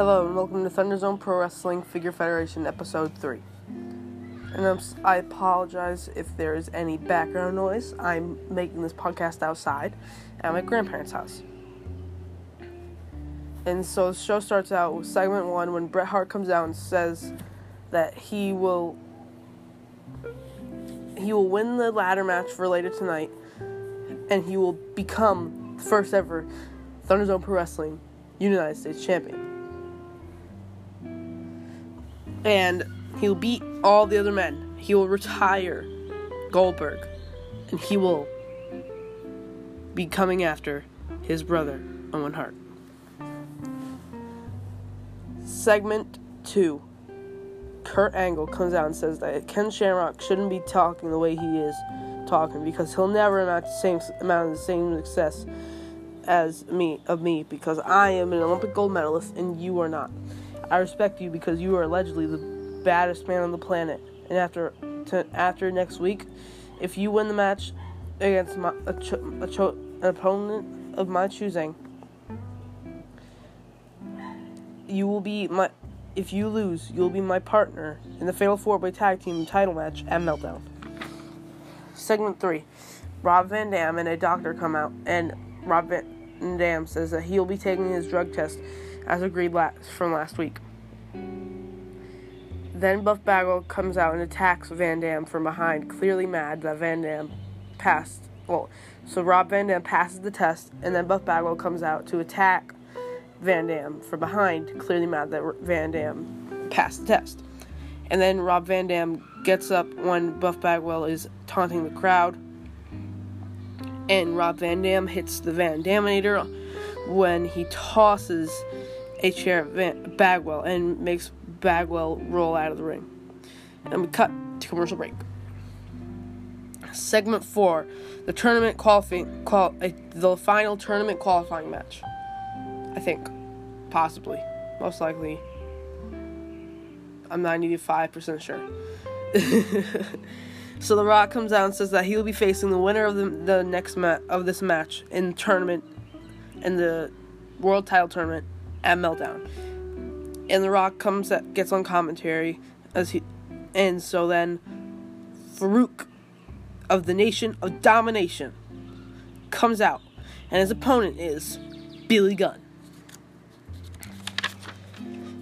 Hello and welcome to Thunderzone Pro Wrestling Figure Federation Episode 3. And I'm, I apologize if there is any background noise. I'm making this podcast outside at my grandparents' house. And so the show starts out with segment one when Bret Hart comes out and says that he will he will win the ladder match for later tonight and he will become the first ever Thunderzone Pro Wrestling United States champion. And he'll beat all the other men. He will retire Goldberg. And he will be coming after his brother, Owen Hart. Segment 2. Kurt Angle comes out and says that Ken Shamrock shouldn't be talking the way he is talking because he'll never amount to the same amount of the same success as me of me because I am an Olympic gold medalist and you are not. I respect you because you are allegedly the baddest man on the planet. And after to, after next week, if you win the match against my, a, cho- a cho- an opponent of my choosing, you will be my. If you lose, you'll be my partner in the Fatal Four Way Tag Team title match at Meltdown. Segment three, Rob Van Dam and a doctor come out, and Rob Van Dam says that he'll be taking his drug test as agreed last, from last week. Then Buff Bagwell comes out and attacks Van Dam from behind, clearly mad that Van Dam passed. Well, so Rob Van Dam passes the test, and then Buff Bagwell comes out to attack Van Dam from behind, clearly mad that Van Dam passed the test. And then Rob Van Dam gets up when Buff Bagwell is taunting the crowd, and Rob Van Dam hits the Van Daminator when he tosses a chair at Van- Bagwell and makes Bagwell roll out of the ring. And we cut to commercial break. Segment four, the tournament qualifying, qual- uh, the final tournament qualifying match. I think, possibly, most likely. I'm 95% sure. so The Rock comes out and says that he will be facing the winner of the, the next ma- of this match in tournament, in the world title tournament at Meltdown. And The Rock comes at, gets on commentary as he, and so then Farouk of the Nation of Domination comes out, and his opponent is Billy Gunn.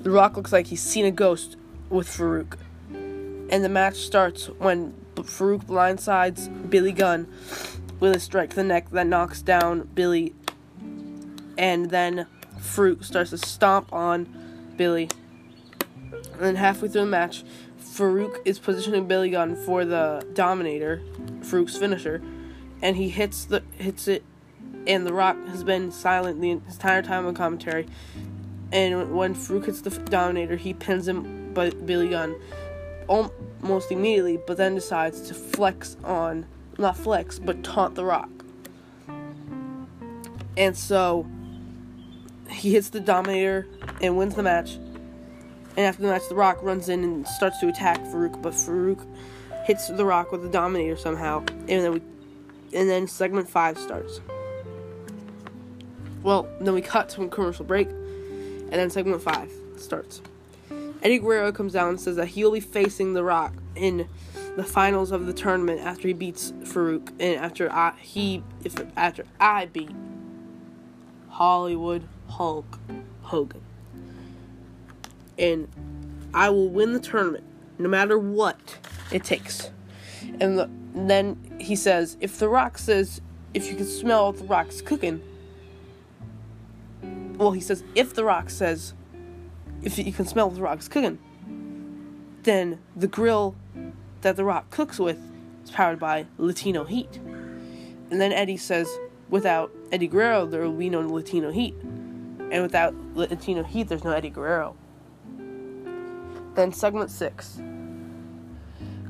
The Rock looks like he's seen a ghost with Farouk. And the match starts when Farouk blindsides Billy Gunn with a strike to the neck that knocks down Billy. And then Farouk starts to stomp on Billy. And then halfway through the match, Farouk is positioning Billy Gunn for the Dominator, Farouk's finisher, and he hits the hits it. And The Rock has been silent the entire time on commentary. And when Farouk hits the Dominator, he pins him by Billy Gunn almost immediately, but then decides to flex on, not flex, but taunt The Rock. And so he hits the Dominator and wins the match. And after the match, The Rock runs in and starts to attack Farouk, but Farouk hits The Rock with the Dominator somehow, and then we, and then segment five starts. Well, then we cut to a commercial break, and then segment five starts. Eddie Guerrero comes down and says that he'll be facing The Rock in the finals of the tournament after he beats Farouk, and after I he if after I beat Hollywood Hulk Hogan, and I will win the tournament no matter what it takes. And, the, then he says, if The Rock says, if you can smell The Rock's cooking, well, he says, if The Rock says, if you can smell The Rock's cooking, then the grill that The Rock cooks with is powered by Latino heat. And then Eddie says, without Eddie Guerrero, there will be no Latino heat. And without Latino heat, there's no Eddie Guerrero. Then segment six.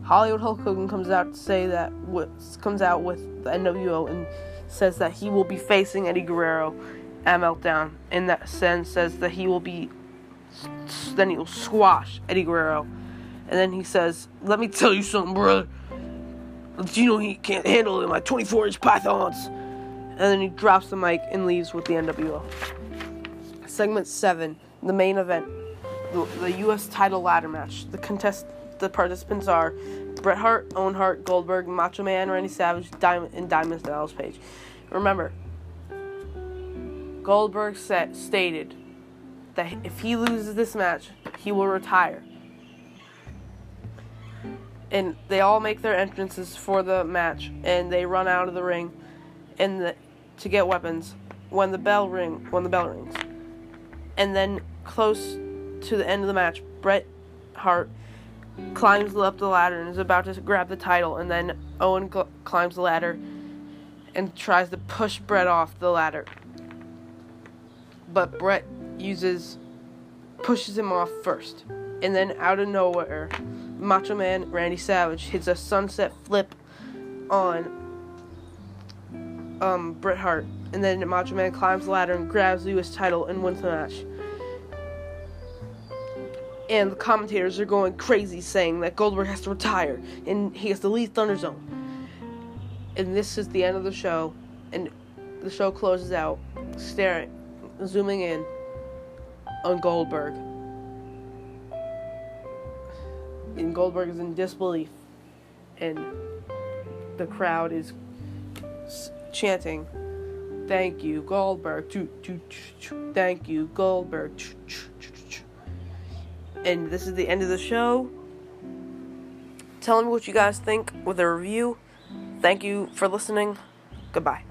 Hollywood Hulk Hogan comes out to say that what comes out with the NWO and says that he will be facing Eddie Guerrero at Meltdown. In that sense, says that he will be then he'll squash Eddie Guerrero. And then he says, "Let me tell you something, brother. You know he can't handle it. My 24-inch pythons." And then he drops the mic and leaves with the NWO. Segment seven. the main event, the, the U.S. title ladder match. The contest, the participants are Bret Hart, Owen Hart, Goldberg, Macho Man, Randy Savage, Diamond, and Diamond Dallas Page. Remember, Goldberg set, stated that if he loses this match, he will retire. And they all make their entrances for the match, and they run out of the ring, and the, to get weapons when the bell ring when the bell rings, and then close to the end of the match, Bret Hart climbs up the ladder and is about to grab the title, and then Owen cl- climbs the ladder and tries to push Bret off the ladder. But Bret uses pushes him off first. And then out of nowhere, Macho Man Randy Savage hits a sunset flip on um, Bret Hart. And then Macho Man climbs the ladder and grabs the US title and wins the match. And the commentators are going crazy saying that Goldberg has to retire and he has to leave Thunderzone. And this is the end of the show. And the show closes out, staring, zooming in on Goldberg. And Goldberg is in disbelief. And the crowd is chanting, Thank you, Goldberg. Thank you, Goldberg. And this is the end of the show. Tell me what you guys think with a review. Thank you for listening. Goodbye.